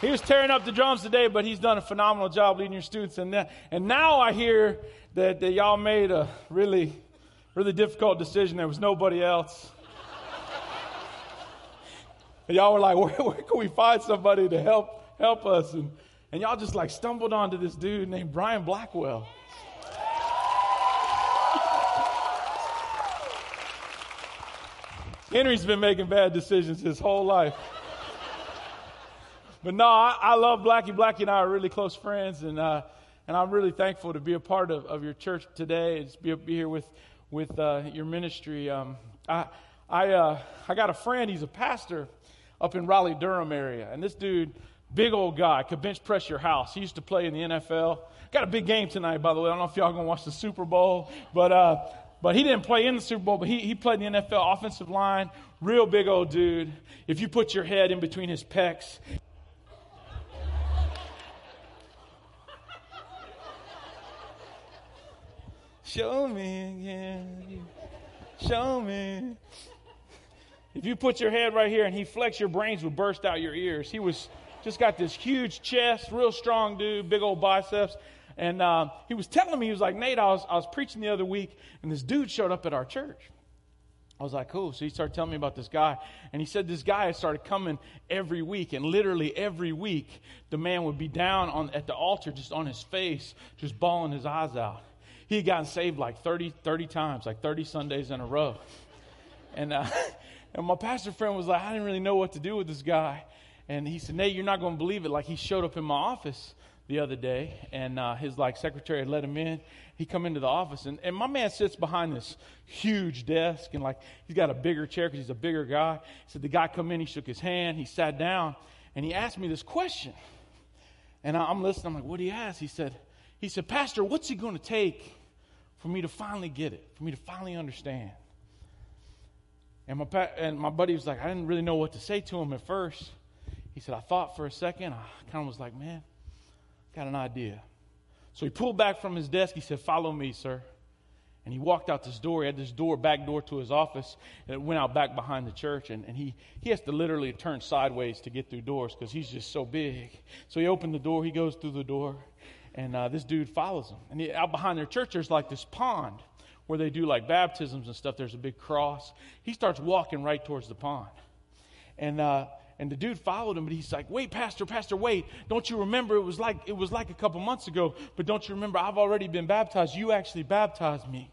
he was tearing up the drums today, but he's done a phenomenal job leading your students. And, that, and now I hear that, that y'all made a really, really difficult decision. There was nobody else. and y'all were like, where, where can we find somebody to help, help us? And, and y'all just like stumbled onto this dude named Brian Blackwell. Henry's been making bad decisions his whole life. But no, I, I, love Blackie. Blackie and I are really close friends, and uh, and I'm really thankful to be a part of, of your church today and be, be here with with uh, your ministry. Um, I I uh, I got a friend. He's a pastor up in Raleigh Durham area, and this dude, big old guy, could bench press your house. He used to play in the NFL. Got a big game tonight, by the way. I don't know if y'all gonna watch the Super Bowl, but uh, but he didn't play in the Super Bowl, but he, he played in the NFL offensive line. Real big old dude. If you put your head in between his pecs, Show me again. Show me. If you put your head right here and he flex, your brains would burst out your ears. He was just got this huge chest, real strong dude, big old biceps. And uh, he was telling me, he was like, Nate, I was, I was preaching the other week, and this dude showed up at our church. I was like, cool. So he started telling me about this guy. And he said this guy started coming every week. And literally every week, the man would be down on, at the altar, just on his face, just bawling his eyes out. He had gotten saved like 30, 30 times, like 30 Sundays in a row. And, uh, and my pastor friend was like, I didn't really know what to do with this guy. And he said, Nate, you're not going to believe it. Like he showed up in my office the other day, and uh, his like secretary had let him in. He come into the office, and, and my man sits behind this huge desk, and like he's got a bigger chair because he's a bigger guy. He said the guy come in, he shook his hand, he sat down, and he asked me this question. And I'm listening. I'm like, what did he ask? He said, he said, Pastor, what's it going to take for me to finally get it, for me to finally understand? And my, pa- and my buddy was like, I didn't really know what to say to him at first. He said, I thought for a second. I kind of was like, man, Got an idea. So he pulled back from his desk. He said, Follow me, sir. And he walked out this door. He had this door, back door to his office, and it went out back behind the church. And, and he, he has to literally turn sideways to get through doors because he's just so big. So he opened the door. He goes through the door, and uh, this dude follows him. And he, out behind their church, there's like this pond where they do like baptisms and stuff. There's a big cross. He starts walking right towards the pond. And uh, and the dude followed him, but he's like, "Wait, pastor, pastor, wait! Don't you remember? It was like it was like a couple months ago. But don't you remember? I've already been baptized. You actually baptized me.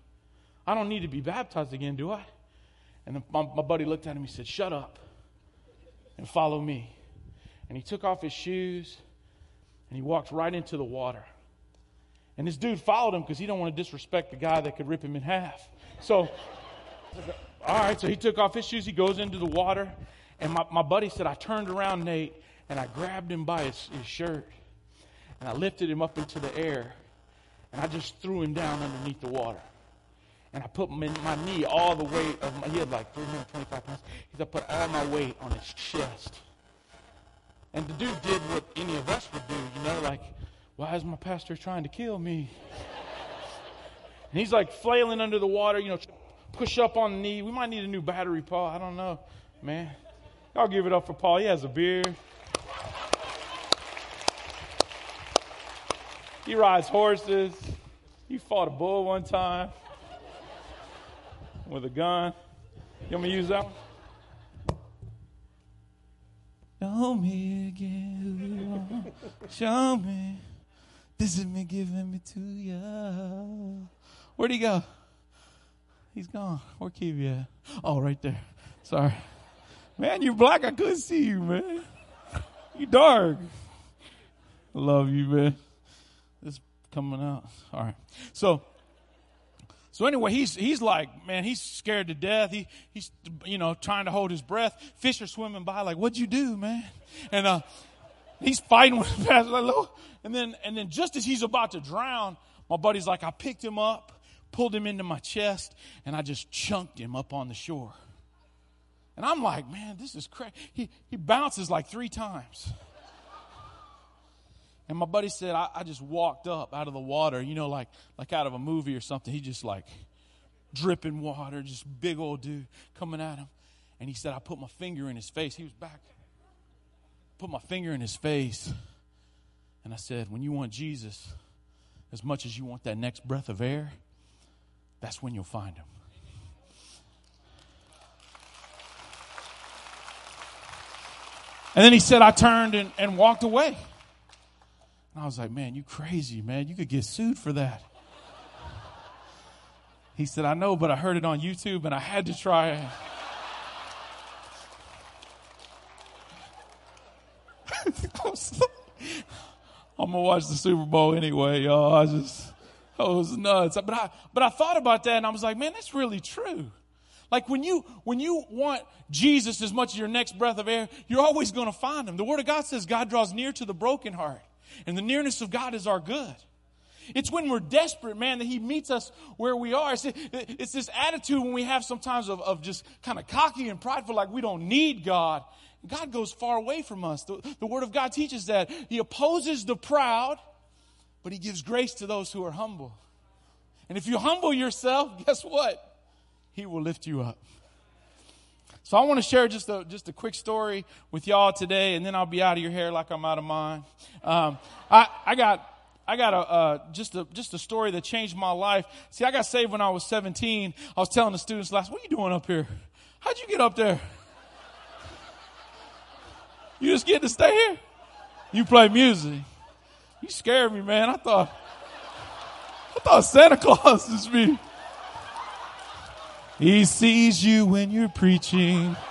I don't need to be baptized again, do I?" And my, my buddy looked at him. He said, "Shut up and follow me." And he took off his shoes and he walked right into the water. And this dude followed him because he don't want to disrespect the guy that could rip him in half. So, all right, so he took off his shoes. He goes into the water. And my, my buddy said, I turned around, Nate, and I grabbed him by his, his shirt. And I lifted him up into the air. And I just threw him down underneath the water. And I put my, my knee all the weight of my, he had like 325 pounds. He said, I put all my weight on his chest. And the dude did what any of us would do, you know, like, why is my pastor trying to kill me? and he's like flailing under the water, you know, push up on the knee. We might need a new battery, Paul. I don't know, man. Y'all give it up for Paul. He has a beard. He rides horses. He fought a bull one time with a gun. You want me to use that one? Show me again. Show me. This is me giving me to you. Where'd he go? He's gone. Where Keith at? Oh, right there. Sorry. Man, you're black. I couldn't see you, man. You dark. Love you, man. This coming out. All right. So, so anyway, he's he's like, man, he's scared to death. He he's you know trying to hold his breath. Fish are swimming by, like, what'd you do, man? And uh, he's fighting with the pastor, and then and then just as he's about to drown, my buddy's like, I picked him up, pulled him into my chest, and I just chunked him up on the shore. And I'm like, man, this is crazy. He, he bounces like three times. And my buddy said, I, I, just walked up out of the water, you know, like, like out of a movie or something. He just like dripping water, just big old dude coming at him. And he said, I put my finger in his face. He was back. put my finger in his face and I said, When you want Jesus as much as you want that next breath of air, that's when you'll find him. And then he said, I turned and, and walked away. And I was like, Man, you crazy, man. You could get sued for that. He said, I know, but I heard it on YouTube and I had to try it. I'm gonna watch the Super Bowl anyway, y'all. I just, I was nuts. But I, but I thought about that and I was like, man, that's really true. Like when you, when you want Jesus as much as your next breath of air, you're always to find him. The Word of God says God draws near to the broken heart, and the nearness of God is our good. It's when we're desperate, man, that He meets us where we are. It's, it's this attitude when we have sometimes of, of just kind of cocky and prideful, like we don't need God. God goes far away from us. The, the Word of God teaches that He opposes the proud, but He gives grace to those who are humble. And if you humble yourself, guess what? He will lift you up. So I want to share just a just a quick story with y'all today, and then I'll be out of your hair like I'm out of mine. Um, I I got I got a uh, just a just a story that changed my life. See, I got saved when I was 17. I was telling the students last, "What are you doing up here? How'd you get up there? You just get to stay here? You play music? You scared me, man. I thought I thought Santa Claus is me. He sees you when you're preaching.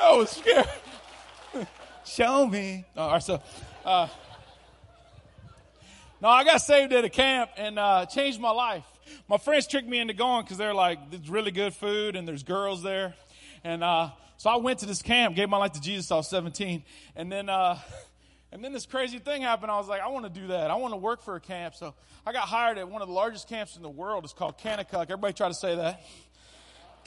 I was scared. Show me. Right, so, uh, no, I got saved at a camp and uh, changed my life. My friends tricked me into going because they're like, it's really good food and there's girls there. And uh, so I went to this camp, gave my life to Jesus. I was 17. And then, uh, and then this crazy thing happened. I was like, I want to do that. I want to work for a camp. So I got hired at one of the largest camps in the world. It's called Kanakuk. Everybody try to say that.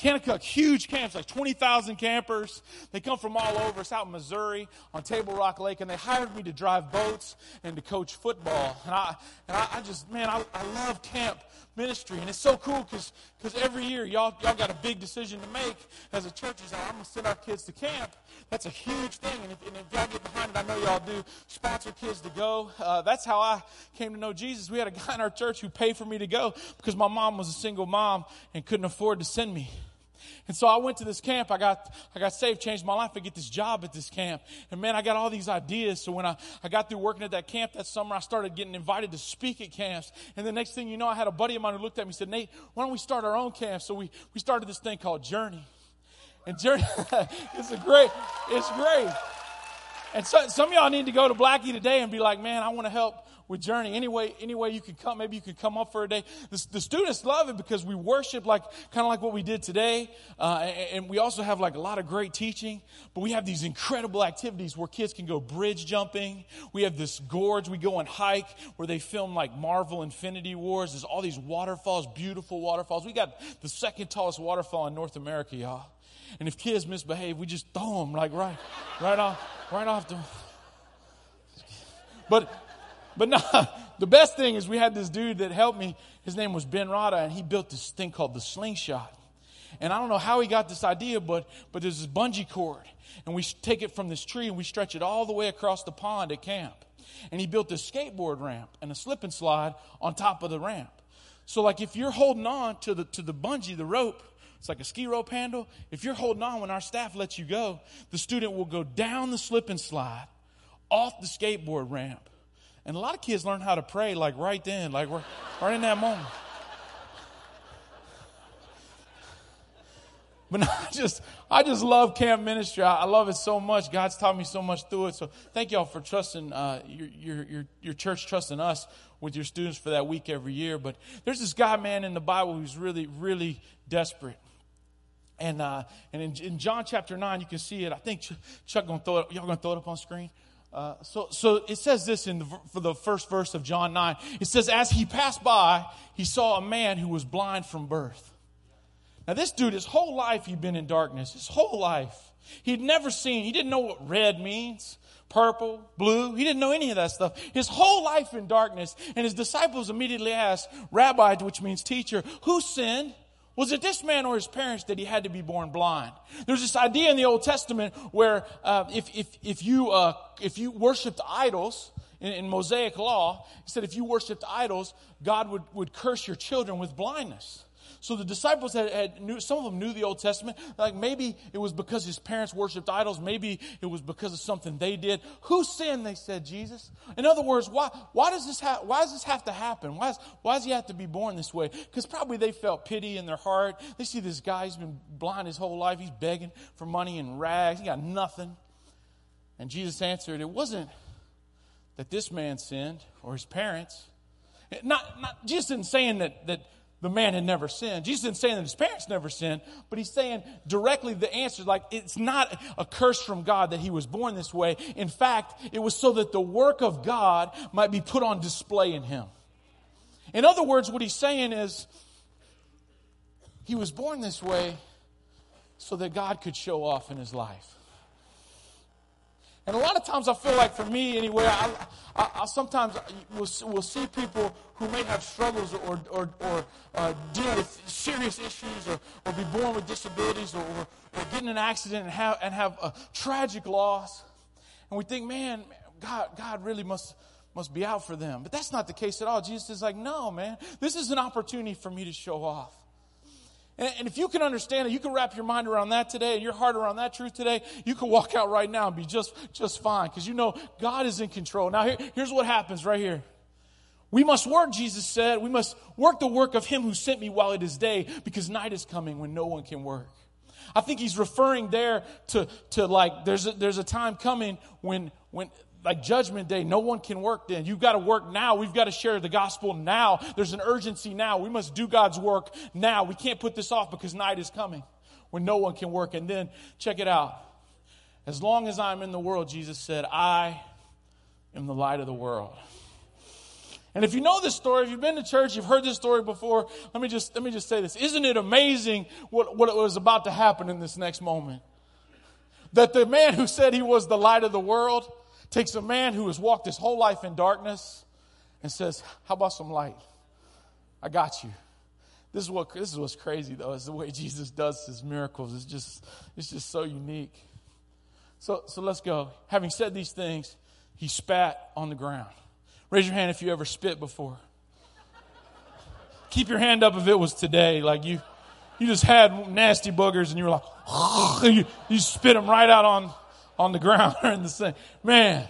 Kanakuk, huge camps, like 20,000 campers. They come from all over. It's out in Missouri on Table Rock Lake, and they hired me to drive boats and to coach football. And I, and I, I just, man, I, I love camp ministry. And it's so cool because every year y'all, y'all got a big decision to make as a church. Is I'm going to send our kids to camp. That's a huge thing. And if, and if y'all get behind it, I know y'all do, sponsor kids to go. Uh, that's how I came to know Jesus. We had a guy in our church who paid for me to go because my mom was a single mom and couldn't afford to send me. And so I went to this camp. I got, I got saved, changed my life. I get this job at this camp. And man, I got all these ideas. So when I, I got through working at that camp that summer, I started getting invited to speak at camps. And the next thing you know, I had a buddy of mine who looked at me and said, Nate, why don't we start our own camp? So we, we started this thing called Journey. And Journey, it's a great, it's great. And so, some of y'all need to go to Blackie today and be like, man, I want to help with Journey. Any way, any way you can come, maybe you could come up for a day. The, the students love it because we worship like, kind of like what we did today. Uh, and, and we also have like a lot of great teaching, but we have these incredible activities where kids can go bridge jumping. We have this gorge we go and hike where they film like Marvel Infinity Wars. There's all these waterfalls, beautiful waterfalls. We got the second tallest waterfall in North America, y'all. And if kids misbehave, we just throw them like right, right off, right off the. But but no, the best thing is we had this dude that helped me. His name was Ben Rada, and he built this thing called the slingshot. And I don't know how he got this idea, but, but there's this bungee cord. And we take it from this tree and we stretch it all the way across the pond at camp. And he built this skateboard ramp and a slip and slide on top of the ramp. So like if you're holding on to the, to the bungee, the rope, it's like a ski rope handle. If you're holding on when our staff lets you go, the student will go down the slip and slide off the skateboard ramp and a lot of kids learn how to pray like right then, like right in that moment. But I just, I just love camp ministry. I, love it so much. God's taught me so much through it. So thank y'all for trusting uh, your, your, your, your church, trusting us with your students for that week every year. But there's this guy, man, in the Bible who's really, really desperate. And uh, and in, in John chapter nine, you can see it. I think Chuck gonna throw it. Y'all gonna throw it up on screen. Uh, so, so it says this in the, for the first verse of John 9. It says, As he passed by, he saw a man who was blind from birth. Now, this dude, his whole life, he'd been in darkness. His whole life. He'd never seen, he didn't know what red means, purple, blue. He didn't know any of that stuff. His whole life in darkness. And his disciples immediately asked, Rabbi, which means teacher, who sinned? Was it this man or his parents that he had to be born blind? There's this idea in the Old Testament where uh, if, if, if, you, uh, if you worshiped idols, in, in Mosaic law, he said if you worshiped idols, God would, would curse your children with blindness. So the disciples had, had knew, some of them knew the Old Testament. Like maybe it was because his parents worshiped idols. Maybe it was because of something they did. Who sinned? They said Jesus. In other words, why, why does this ha- why does this have to happen? Why, is, why does he have to be born this way? Because probably they felt pity in their heart. They see this guy, he's been blind his whole life. He's begging for money and rags. He got nothing. And Jesus answered, it wasn't that this man sinned or his parents. Not, not Jesus isn't saying that, that the man had never sinned. Jesus isn't saying that his parents never sinned, but he's saying directly the answer, like it's not a curse from God that he was born this way. In fact, it was so that the work of God might be put on display in him. In other words, what he's saying is he was born this way so that God could show off in his life. And a lot of times I feel like for me anyway, I, I, I sometimes will will see people who may have struggles or, or, or uh, deal with serious issues or, or be born with disabilities or, or, or get in an accident and have, and have a tragic loss. And we think, man, God, God really must, must be out for them. But that's not the case at all. Jesus is like, no, man, this is an opportunity for me to show off. And, if you can understand it, you can wrap your mind around that today and your heart around that truth today, you can walk out right now and be just, just fine because you know God is in control. Now, here, here's what happens right here. We must work, Jesus said. We must work the work of Him who sent me while it is day because night is coming when no one can work. I think he's referring there to, to like, there's a, there's a time coming when, when like judgment day, no one can work then. You've got to work now. We've got to share the gospel now. There's an urgency now. We must do God's work now. We can't put this off because night is coming when no one can work. And then check it out. As long as I'm in the world, Jesus said, I am the light of the world. And if you know this story, if you've been to church, you've heard this story before, let me just, let me just say this. Isn't it amazing what, what was about to happen in this next moment? That the man who said he was the light of the world, takes a man who has walked his whole life in darkness and says, How about some light? I got you. This is what this is what's crazy though, is the way Jesus does his miracles. It's just it's just so unique. So so let's go. Having said these things, he spat on the ground. Raise your hand if you ever spit before. Keep your hand up if it was today, like you you just had nasty boogers and you were like, you, you spit them right out on on the ground or in the sink. Man,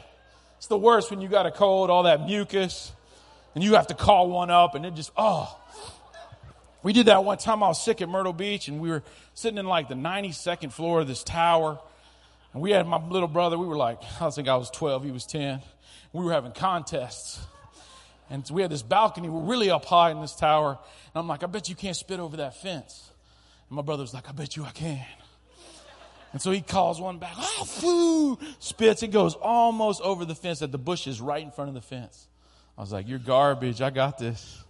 it's the worst when you got a cold, all that mucus, and you have to call one up and it just, oh. We did that one time. I was sick at Myrtle Beach and we were sitting in like the 92nd floor of this tower. And we had my little brother, we were like, I think I was 12, he was 10. We were having contests. And we had this balcony, we're really up high in this tower. And I'm like, I bet you can't spit over that fence. And my brother was like, I bet you I can. And so he calls one back, oh, foo, spits. It goes almost over the fence at the bushes right in front of the fence. I was like, you're garbage. I got this.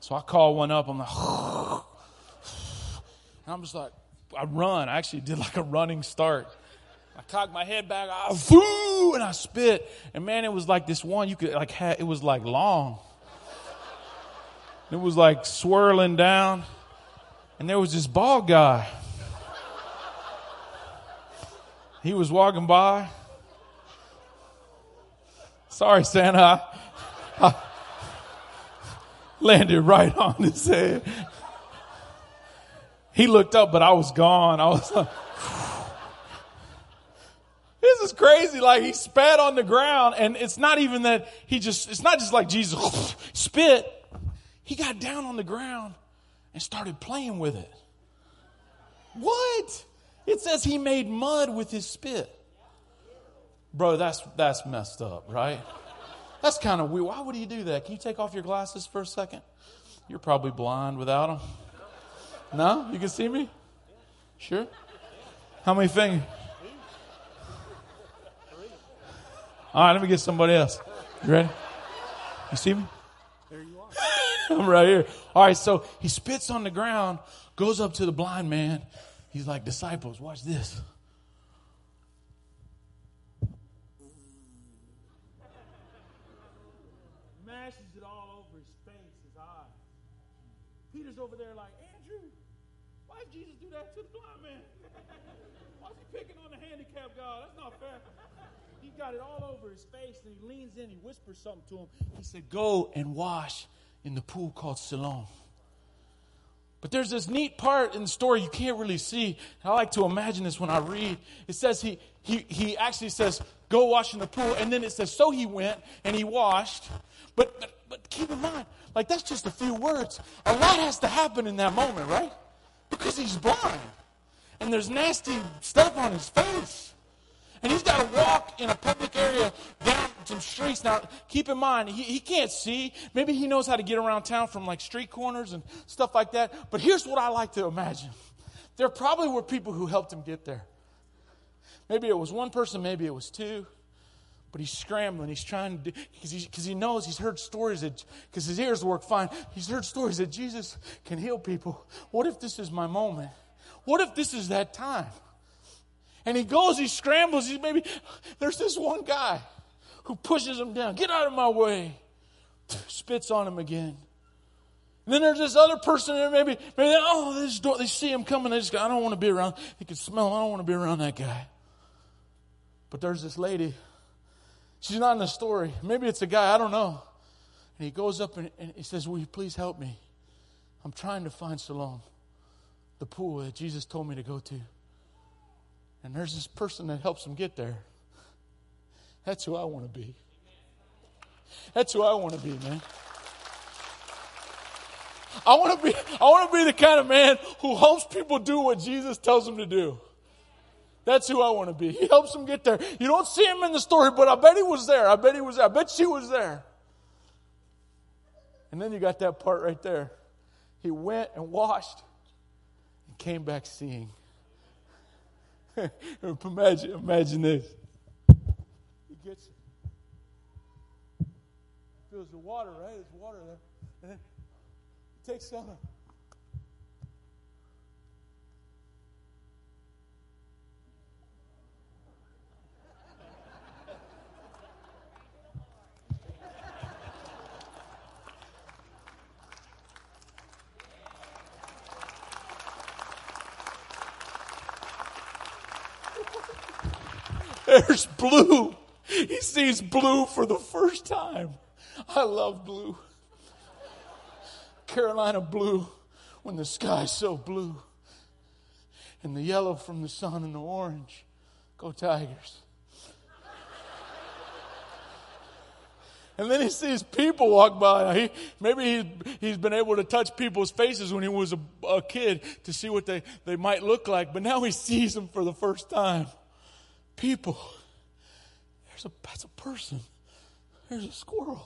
So I call one up. I'm like, and I'm just like, I run. I actually did like a running start. I cocked my head back, ah, I foo, and I spit. And man, it was like this one you could like it was like long. It was like swirling down. And there was this bald guy he was walking by. Sorry, Santa. I, I landed right on his head. He looked up, but I was gone. I was like, this is crazy. Like he spat on the ground and it's not even that he just, it's not just like Jesus spit. He got down on the ground and started playing with it. What? It says he made mud with his spit. Bro, that's, that's messed up, right? That's kind of weird. Why would he do that? Can you take off your glasses for a second? You're probably blind without them. No? You can see me? Sure? How many fingers? All right, let me get somebody else. You ready? You see me? There you are. I'm right here. All right, so he spits on the ground, goes up to the blind man, He's like, disciples, watch this. Mashes it all over his face, his eyes. Peter's over there like, Andrew, why did Jesus do that to the blind man? Why's he picking on the handicapped guy? That's not fair. He got it all over his face, and he leans in, he whispers something to him. He said, Go and wash in the pool called Siloam. But there's this neat part in the story you can't really see. I like to imagine this when I read. It says he, he, he actually says, Go wash in the pool. And then it says, So he went and he washed. But, but, but keep in mind, like that's just a few words. A lot has to happen in that moment, right? Because he's blind. And there's nasty stuff on his face. And he's got to walk in a public area down some streets. Now, keep in mind, he, he can't see. Maybe he knows how to get around town from like street corners and stuff like that. But here's what I like to imagine there probably were people who helped him get there. Maybe it was one person, maybe it was two. But he's scrambling. He's trying to, because he, cause he knows he's heard stories that, because his ears work fine. He's heard stories that Jesus can heal people. What if this is my moment? What if this is that time? And he goes, he scrambles, he's maybe, there's this one guy who pushes him down. Get out of my way. Spits on him again. And then there's this other person there, maybe, maybe oh, they, just they see him coming. They just go, I don't want to be around. They can smell him. I don't want to be around that guy. But there's this lady. She's not in the story. Maybe it's a guy. I don't know. And he goes up and, and he says, Will you please help me? I'm trying to find Siloam, the pool that Jesus told me to go to. And there's this person that helps him get there. That's who I want to be. That's who I want to be, man. I want to be I want to be the kind of man who helps people do what Jesus tells them to do. That's who I want to be. He helps them get there. You don't see him in the story, but I bet he was there. I bet he was there. I bet she was there. And then you got that part right there. He went and washed and came back seeing. imagine, imagine this. He gets it. Feels the water, right? There's water there. And then he takes some. There's blue. He sees blue for the first time. I love blue. Carolina blue when the sky's so blue. And the yellow from the sun and the orange. Go Tigers. And then he sees people walk by. He, maybe he's, he's been able to touch people's faces when he was a, a kid to see what they, they might look like. But now he sees them for the first time people. There's a, that's a person. There's a squirrel.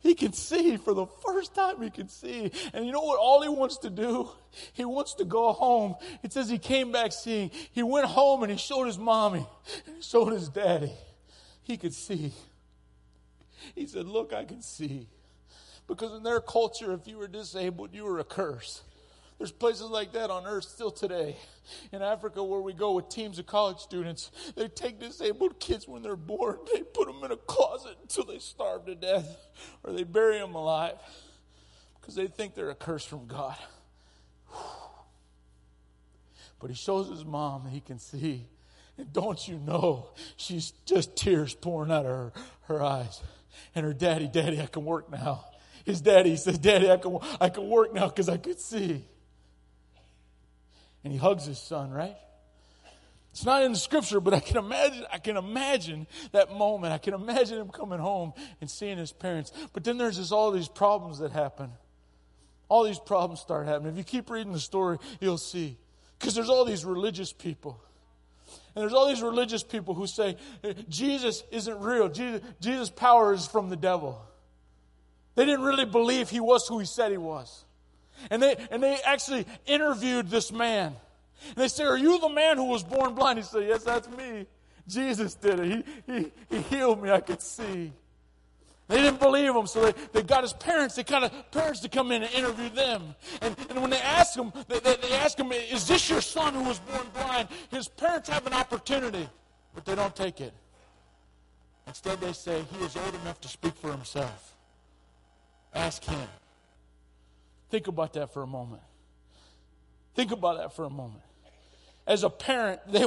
He can see for the first time he can see. And you know what all he wants to do? He wants to go home. It says he came back seeing. He went home and he showed his mommy. And he showed his daddy. He could see. He said, Look, I can see. Because in their culture, if you were disabled, you were a curse. There's places like that on earth still today. In Africa, where we go with teams of college students, they take disabled kids when they're born, they put them in a closet until they starve to death, or they bury them alive because they think they're a curse from God. But he shows his mom that he can see. And don't you know, she's just tears pouring out of her, her eyes. And her daddy, Daddy, I can work now. His daddy says, Daddy, I can, I can work now because I could see and he hugs his son, right? It's not in the scripture, but I can imagine, I can imagine that moment. I can imagine him coming home and seeing his parents. But then there's just all these problems that happen. All these problems start happening. If you keep reading the story, you'll see. Because there's all these religious people. And there's all these religious people who say, eh, Jesus isn't real. Jesus, Jesus' power is from the devil. They didn't really believe he was who he said he was. And they, and they actually interviewed this man. And they said, Are you the man who was born blind? He said, Yes, that's me. Jesus did it. He, he, he healed me. I could see. They didn't believe him, so they, they got his parents, they got of parents to come in and interview them. And, and when they ask him, they, they, they ask him, Is this your son who was born blind? His parents have an opportunity, but they don't take it. Instead, they say, He is old enough to speak for himself. Ask him. Think about that for a moment. Think about that for a moment. As a parent, they,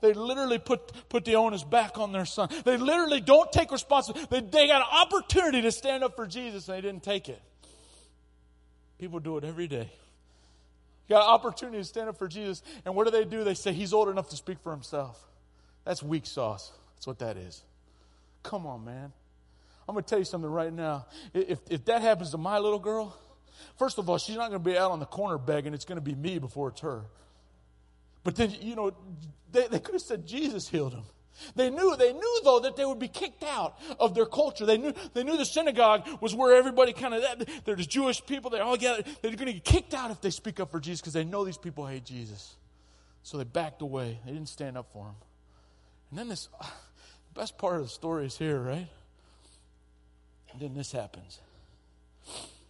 they literally put, put the onus back on their son. They literally don't take responsibility. They, they got an opportunity to stand up for Jesus and they didn't take it. People do it every day. You got an opportunity to stand up for Jesus, and what do they do? They say he's old enough to speak for himself. That's weak sauce. That's what that is. Come on, man. I'm going to tell you something right now. If, if that happens to my little girl, first of all, she's not going to be out on the corner begging. It's going to be me before it's her. But then, you know, they, they could have said Jesus healed him. They knew, they knew though that they would be kicked out of their culture. They knew, they knew the synagogue was where everybody kind of, there's Jewish people, they all get, they're going to get kicked out if they speak up for Jesus because they know these people hate Jesus. So they backed away. They didn't stand up for him. And then this, the best part of the story is here, right? And then this happens.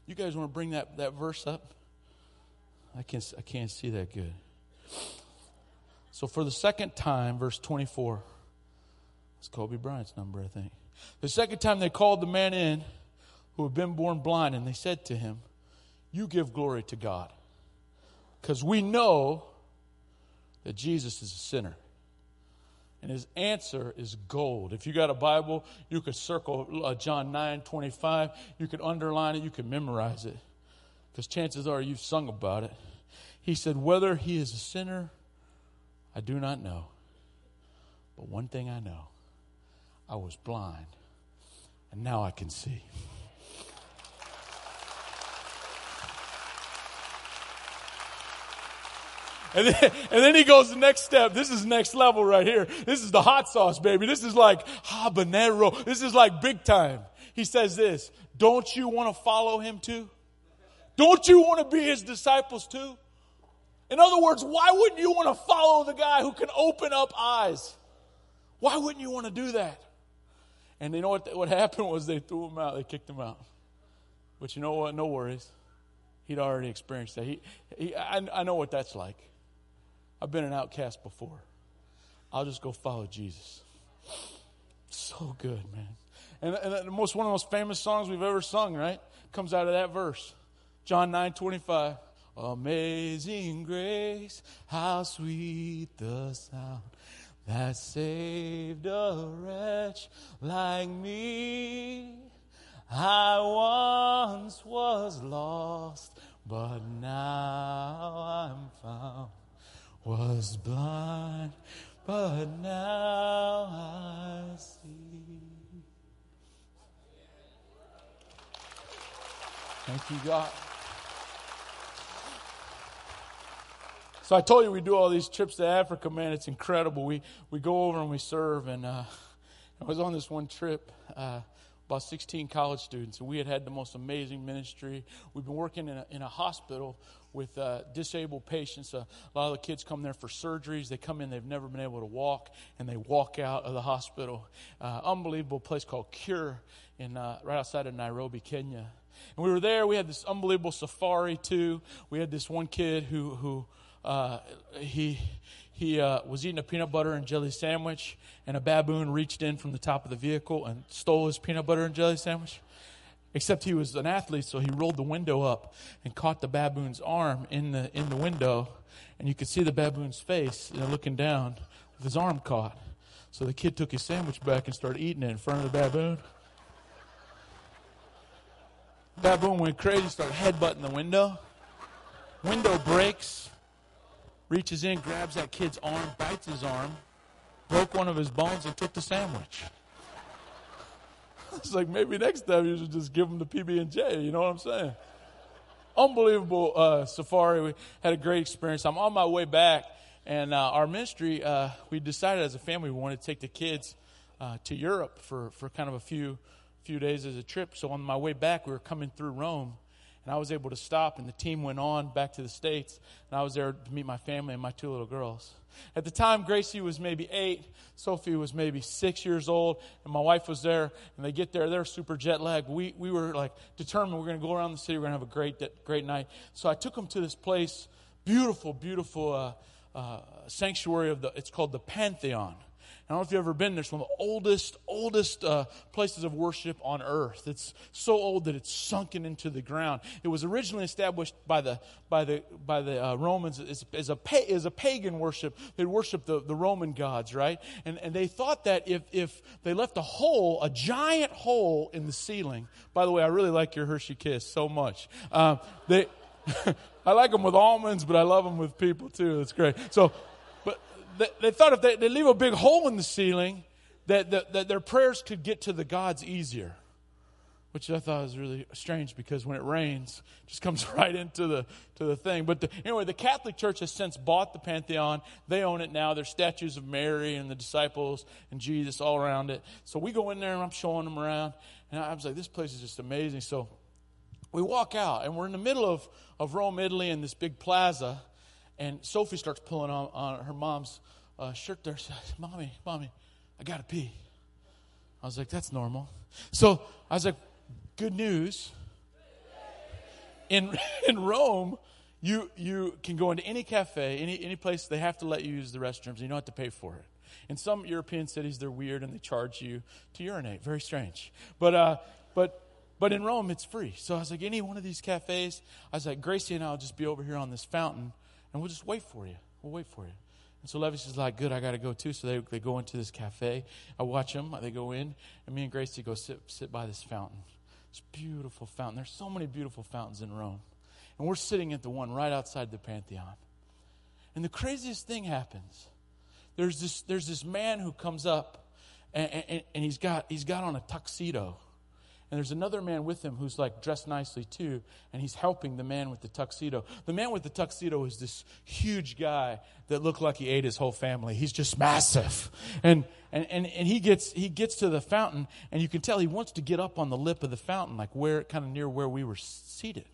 You guys want to bring that, that verse up? I can't, I can't see that good. So for the second time, verse 24, it's Kobe Bryant's number, I think. The second time they called the man in who had been born blind, and they said to him, You give glory to God. Because we know that Jesus is a sinner. And his answer is gold. If you got a Bible, you could circle uh, John 9 25. You could underline it, you could memorize it. Because chances are you've sung about it. He said, Whether he is a sinner, I do not know. But one thing I know I was blind, and now I can see. And then, and then he goes the next step. This is next level right here. This is the hot sauce, baby. This is like habanero. This is like big time. He says this, don't you want to follow him too? Don't you want to be his disciples too? In other words, why wouldn't you want to follow the guy who can open up eyes? Why wouldn't you want to do that? And you know what, what happened was they threw him out, they kicked him out. But you know what? No worries. He'd already experienced that. He, he, I, I know what that's like. I've been an outcast before. I'll just go follow Jesus. So good, man. And, and the most one of the most famous songs we've ever sung, right? Comes out of that verse. John 9 25. Amazing grace, how sweet the sound that saved a wretch like me. I once was lost, but now was blind, but now I see. Thank you, God. So I told you we do all these trips to Africa, man. It's incredible. We we go over and we serve, and uh, I was on this one trip. Uh, about 16 college students, and we had had the most amazing ministry. We've been working in a, in a hospital with uh, disabled patients. Uh, a lot of the kids come there for surgeries. They come in, they've never been able to walk, and they walk out of the hospital. Uh, unbelievable place called Cure in uh, right outside of Nairobi, Kenya. And we were there. We had this unbelievable safari too. We had this one kid who who uh, he he uh, was eating a peanut butter and jelly sandwich, and a baboon reached in from the top of the vehicle and stole his peanut butter and jelly sandwich. Except he was an athlete, so he rolled the window up and caught the baboon's arm in the in the window, and you could see the baboon's face you know, looking down with his arm caught. So the kid took his sandwich back and started eating it in front of the baboon. Baboon went crazy, started headbutting the window. Window breaks reaches in, grabs that kid's arm, bites his arm, broke one of his bones, and took the sandwich. It's like maybe next time you should just give them the PB and J. You know what I'm saying? Unbelievable uh, safari. We had a great experience. I'm on my way back, and uh, our ministry uh, we decided as a family we wanted to take the kids uh, to Europe for for kind of a few few days as a trip. So on my way back, we were coming through Rome and I was able to stop, and the team went on back to the States, and I was there to meet my family and my two little girls. At the time, Gracie was maybe eight, Sophie was maybe six years old, and my wife was there, and they get there, they're super jet lagged. We, we were like determined we're going to go around the city, we're going to have a great, great night. So I took them to this place, beautiful, beautiful uh, uh, sanctuary of the, it's called the Pantheon. I don't know if you've ever been there. It's one of the oldest, oldest uh, places of worship on earth. It's so old that it's sunken into the ground. It was originally established by the, by the, by the uh, Romans as, as, a, as a pagan worship. They worshiped the, the Roman gods, right? And, and they thought that if, if they left a hole, a giant hole in the ceiling, by the way, I really like your Hershey Kiss so much. Um, they, I like them with almonds, but I love them with people too. It's great. So, they, thought if they, they leave a big hole in the ceiling, that, that, that their prayers could get to the gods easier. Which I thought was really strange because when it rains, it just comes right into the to the thing. But the, anyway, the Catholic Church has since bought the Pantheon. They own it now. There's statues of Mary and the disciples and Jesus all around it. So we go in there and I'm showing them around, and I was like, this place is just amazing. So we walk out and we're in the middle of, of Rome, Italy, in this big plaza. And Sophie starts pulling on, on her mom's uh, shirt there. Says, "Mommy, mommy, I gotta pee." I was like, "That's normal." So I was like, "Good news." In in Rome, you you can go into any cafe, any any place. They have to let you use the restrooms. You don't have to pay for it. In some European cities, they're weird and they charge you to urinate. Very strange. But uh, but but in Rome, it's free. So I was like, any one of these cafes, I was like, Gracie and I will just be over here on this fountain, and we'll just wait for you. We'll wait for you. And so Levis is like, good, I got to go too. So they, they go into this cafe. I watch them. They go in, and me and Gracie go sit, sit by this fountain. This beautiful fountain. There's so many beautiful fountains in Rome. And we're sitting at the one right outside the Pantheon. And the craziest thing happens. There's this, there's this man who comes up, and, and, and he's, got, he's got on a tuxedo and there's another man with him who's like dressed nicely too, and he's helping the man with the tuxedo. The man with the tuxedo is this huge guy that looked like he ate his whole family. He's just massive. And, and, and, and he gets, he gets to the fountain, and you can tell he wants to get up on the lip of the fountain, like where, kind of near where we were seated.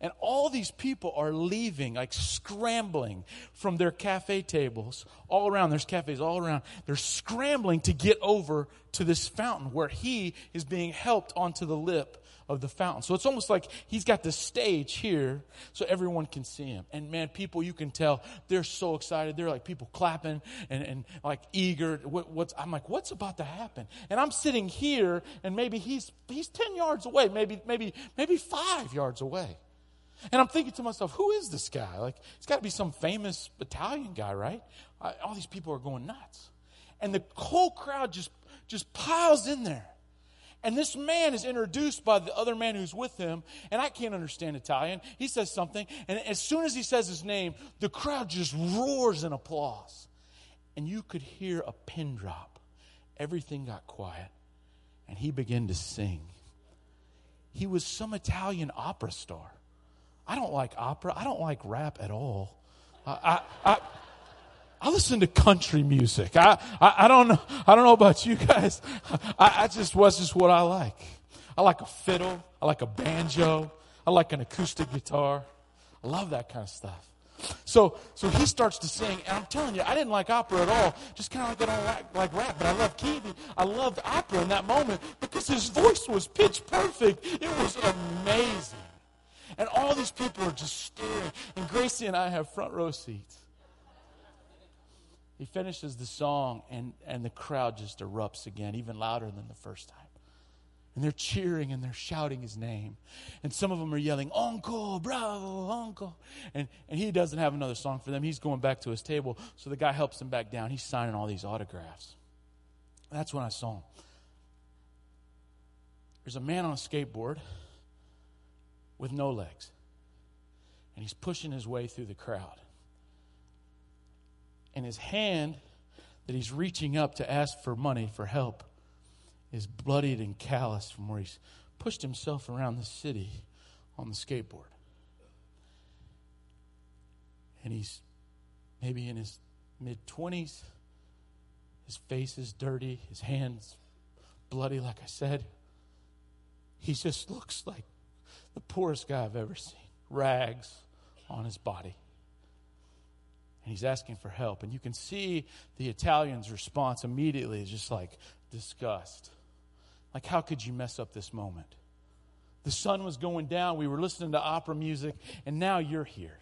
And all these people are leaving, like scrambling from their cafe tables all around. There's cafes all around. They're scrambling to get over to this fountain where he is being helped onto the lip of the fountain. So it's almost like he's got the stage here so everyone can see him. And man, people, you can tell they're so excited. They're like people clapping and, and like eager. What, what's, I'm like, what's about to happen? And I'm sitting here and maybe he's, he's 10 yards away, maybe, maybe, maybe five yards away. And I'm thinking to myself, who is this guy? Like, it's got to be some famous Italian guy, right? All these people are going nuts. And the whole crowd just, just piles in there. And this man is introduced by the other man who's with him, and I can't understand Italian. He says something, and as soon as he says his name, the crowd just roars in applause. And you could hear a pin drop. Everything got quiet, and he began to sing. He was some Italian opera star. I don't like opera. I don't like rap at all. I, I, I, I listen to country music. I, I, I, don't know. I don't know about you guys. I, I just was just what I like. I like a fiddle. I like a banjo. I like an acoustic guitar. I love that kind of stuff. So, so he starts to sing, and I'm telling you, I didn't like opera at all. Just kind of like I don't like, like rap, but I love Keith. I loved opera in that moment because his voice was pitch perfect. It was amazing. And all these people are just staring. And Gracie and I have front row seats. He finishes the song, and, and the crowd just erupts again, even louder than the first time. And they're cheering and they're shouting his name. And some of them are yelling, Uncle, bravo, Uncle. And, and he doesn't have another song for them. He's going back to his table. So the guy helps him back down. He's signing all these autographs. That's when I saw him. There's a man on a skateboard with no legs. And he's pushing his way through the crowd. And his hand that he's reaching up to ask for money, for help, is bloodied and calloused from where he's pushed himself around the city on the skateboard. And he's maybe in his mid 20s. His face is dirty, his hands bloody, like I said. He just looks like the poorest guy I've ever seen. Rags on his body. And he's asking for help. And you can see the Italian's response immediately is just like disgust. Like, how could you mess up this moment? The sun was going down. We were listening to opera music, and now you're here.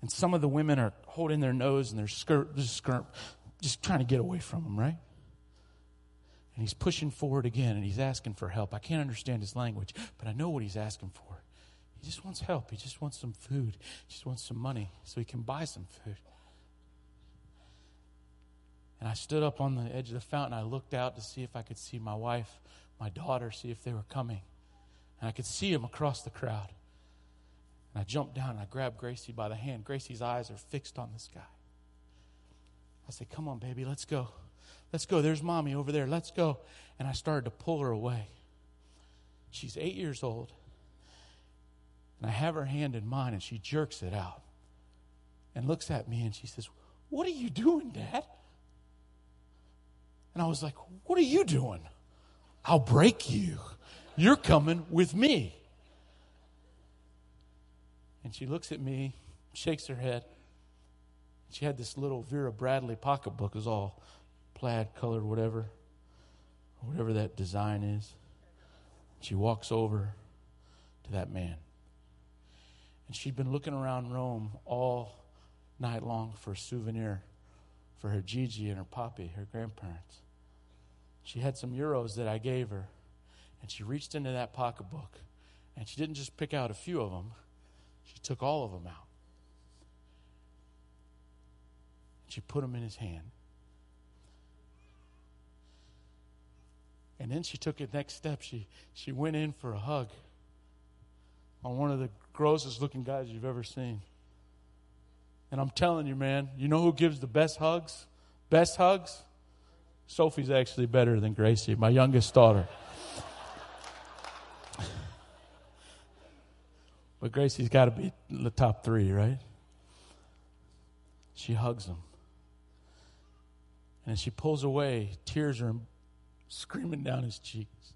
And some of the women are holding their nose and their skirt, skirt just trying to get away from him, right? And he's pushing forward again and he's asking for help. I can't understand his language, but I know what he's asking for. He just wants help. He just wants some food. He just wants some money so he can buy some food. And I stood up on the edge of the fountain. I looked out to see if I could see my wife, my daughter, see if they were coming. And I could see them across the crowd. And I jumped down and I grabbed Gracie by the hand. Gracie's eyes are fixed on this guy. I said, Come on, baby, let's go. Let's go. There's mommy over there. Let's go. And I started to pull her away. She's eight years old. And I have her hand in mine and she jerks it out and looks at me and she says, What are you doing, Dad? And I was like, What are you doing? I'll break you. You're coming with me. And she looks at me, shakes her head. She had this little Vera Bradley pocketbook, is all plaid colored, whatever, whatever that design is. She walks over to that man. And she'd been looking around Rome all night long for a souvenir for her Gigi and her Poppy, her grandparents. She had some euros that I gave her, and she reached into that pocketbook, and she didn't just pick out a few of them, she took all of them out. She put them in his hand. And then she took it next step. She, she went in for a hug on one of the grossest looking guys you've ever seen. And I'm telling you, man, you know who gives the best hugs? Best hugs? Sophie's actually better than Gracie, my youngest daughter. but Gracie's got to be in the top three, right? She hugs him. And as she pulls away, tears are screaming down his cheeks.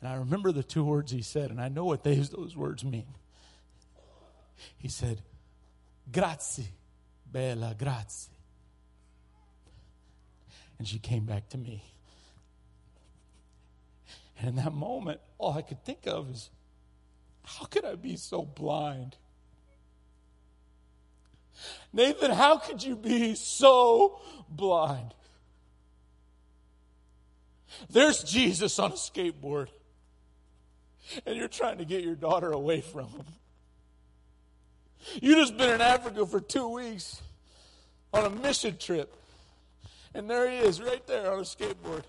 And I remember the two words he said, and I know what they, those words mean. He said, Grazie, bella, grazie. And she came back to me. And in that moment, all I could think of is, how could I be so blind? Nathan, how could you be so blind? There's Jesus on a skateboard and you're trying to get your daughter away from him. You just been in Africa for two weeks on a mission trip, and there he is right there on a skateboard,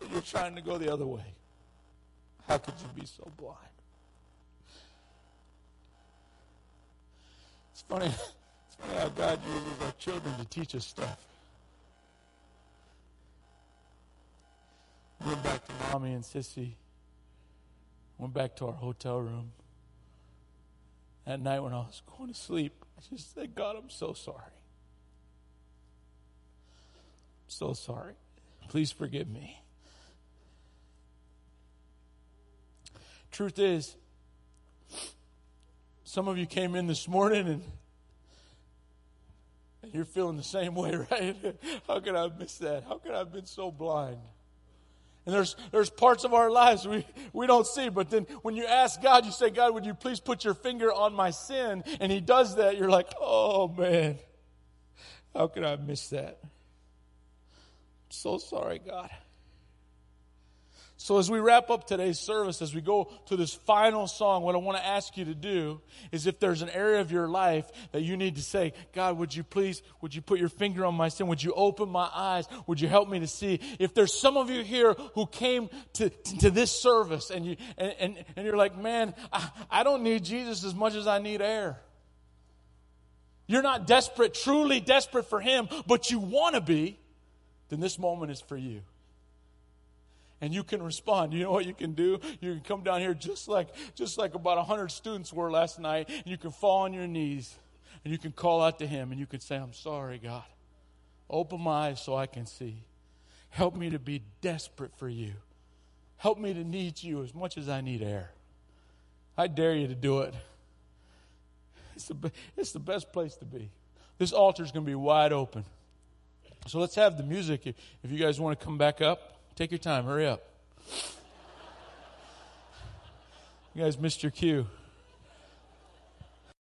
and you're trying to go the other way. How could you be so blind? It's funny, it's funny how God uses our children to teach us stuff. Went back to mommy and sissy Went back to our hotel room. That night when I was going to sleep, I just said, God, I'm so sorry. I'm so sorry. Please forgive me. Truth is, some of you came in this morning and, and you're feeling the same way, right? How could I have missed that? How could I have been so blind? And there's, there's parts of our lives we, we don't see. But then when you ask God, you say, God, would you please put your finger on my sin? And He does that. You're like, oh man, how could I miss that? I'm so sorry, God. So, as we wrap up today's service, as we go to this final song, what I want to ask you to do is if there's an area of your life that you need to say, God, would you please, would you put your finger on my sin? Would you open my eyes? Would you help me to see? If there's some of you here who came to, to this service and, you, and, and, and you're like, man, I, I don't need Jesus as much as I need air. You're not desperate, truly desperate for Him, but you want to be, then this moment is for you and you can respond. You know what you can do? You can come down here just like just like about 100 students were last night and you can fall on your knees and you can call out to him and you can say, "I'm sorry, God. Open my eyes so I can see. Help me to be desperate for you. Help me to need you as much as I need air." I dare you to do it. It's the, it's the best place to be. This altar is going to be wide open. So let's have the music if, if you guys want to come back up. Take your time. Hurry up. You guys missed your cue.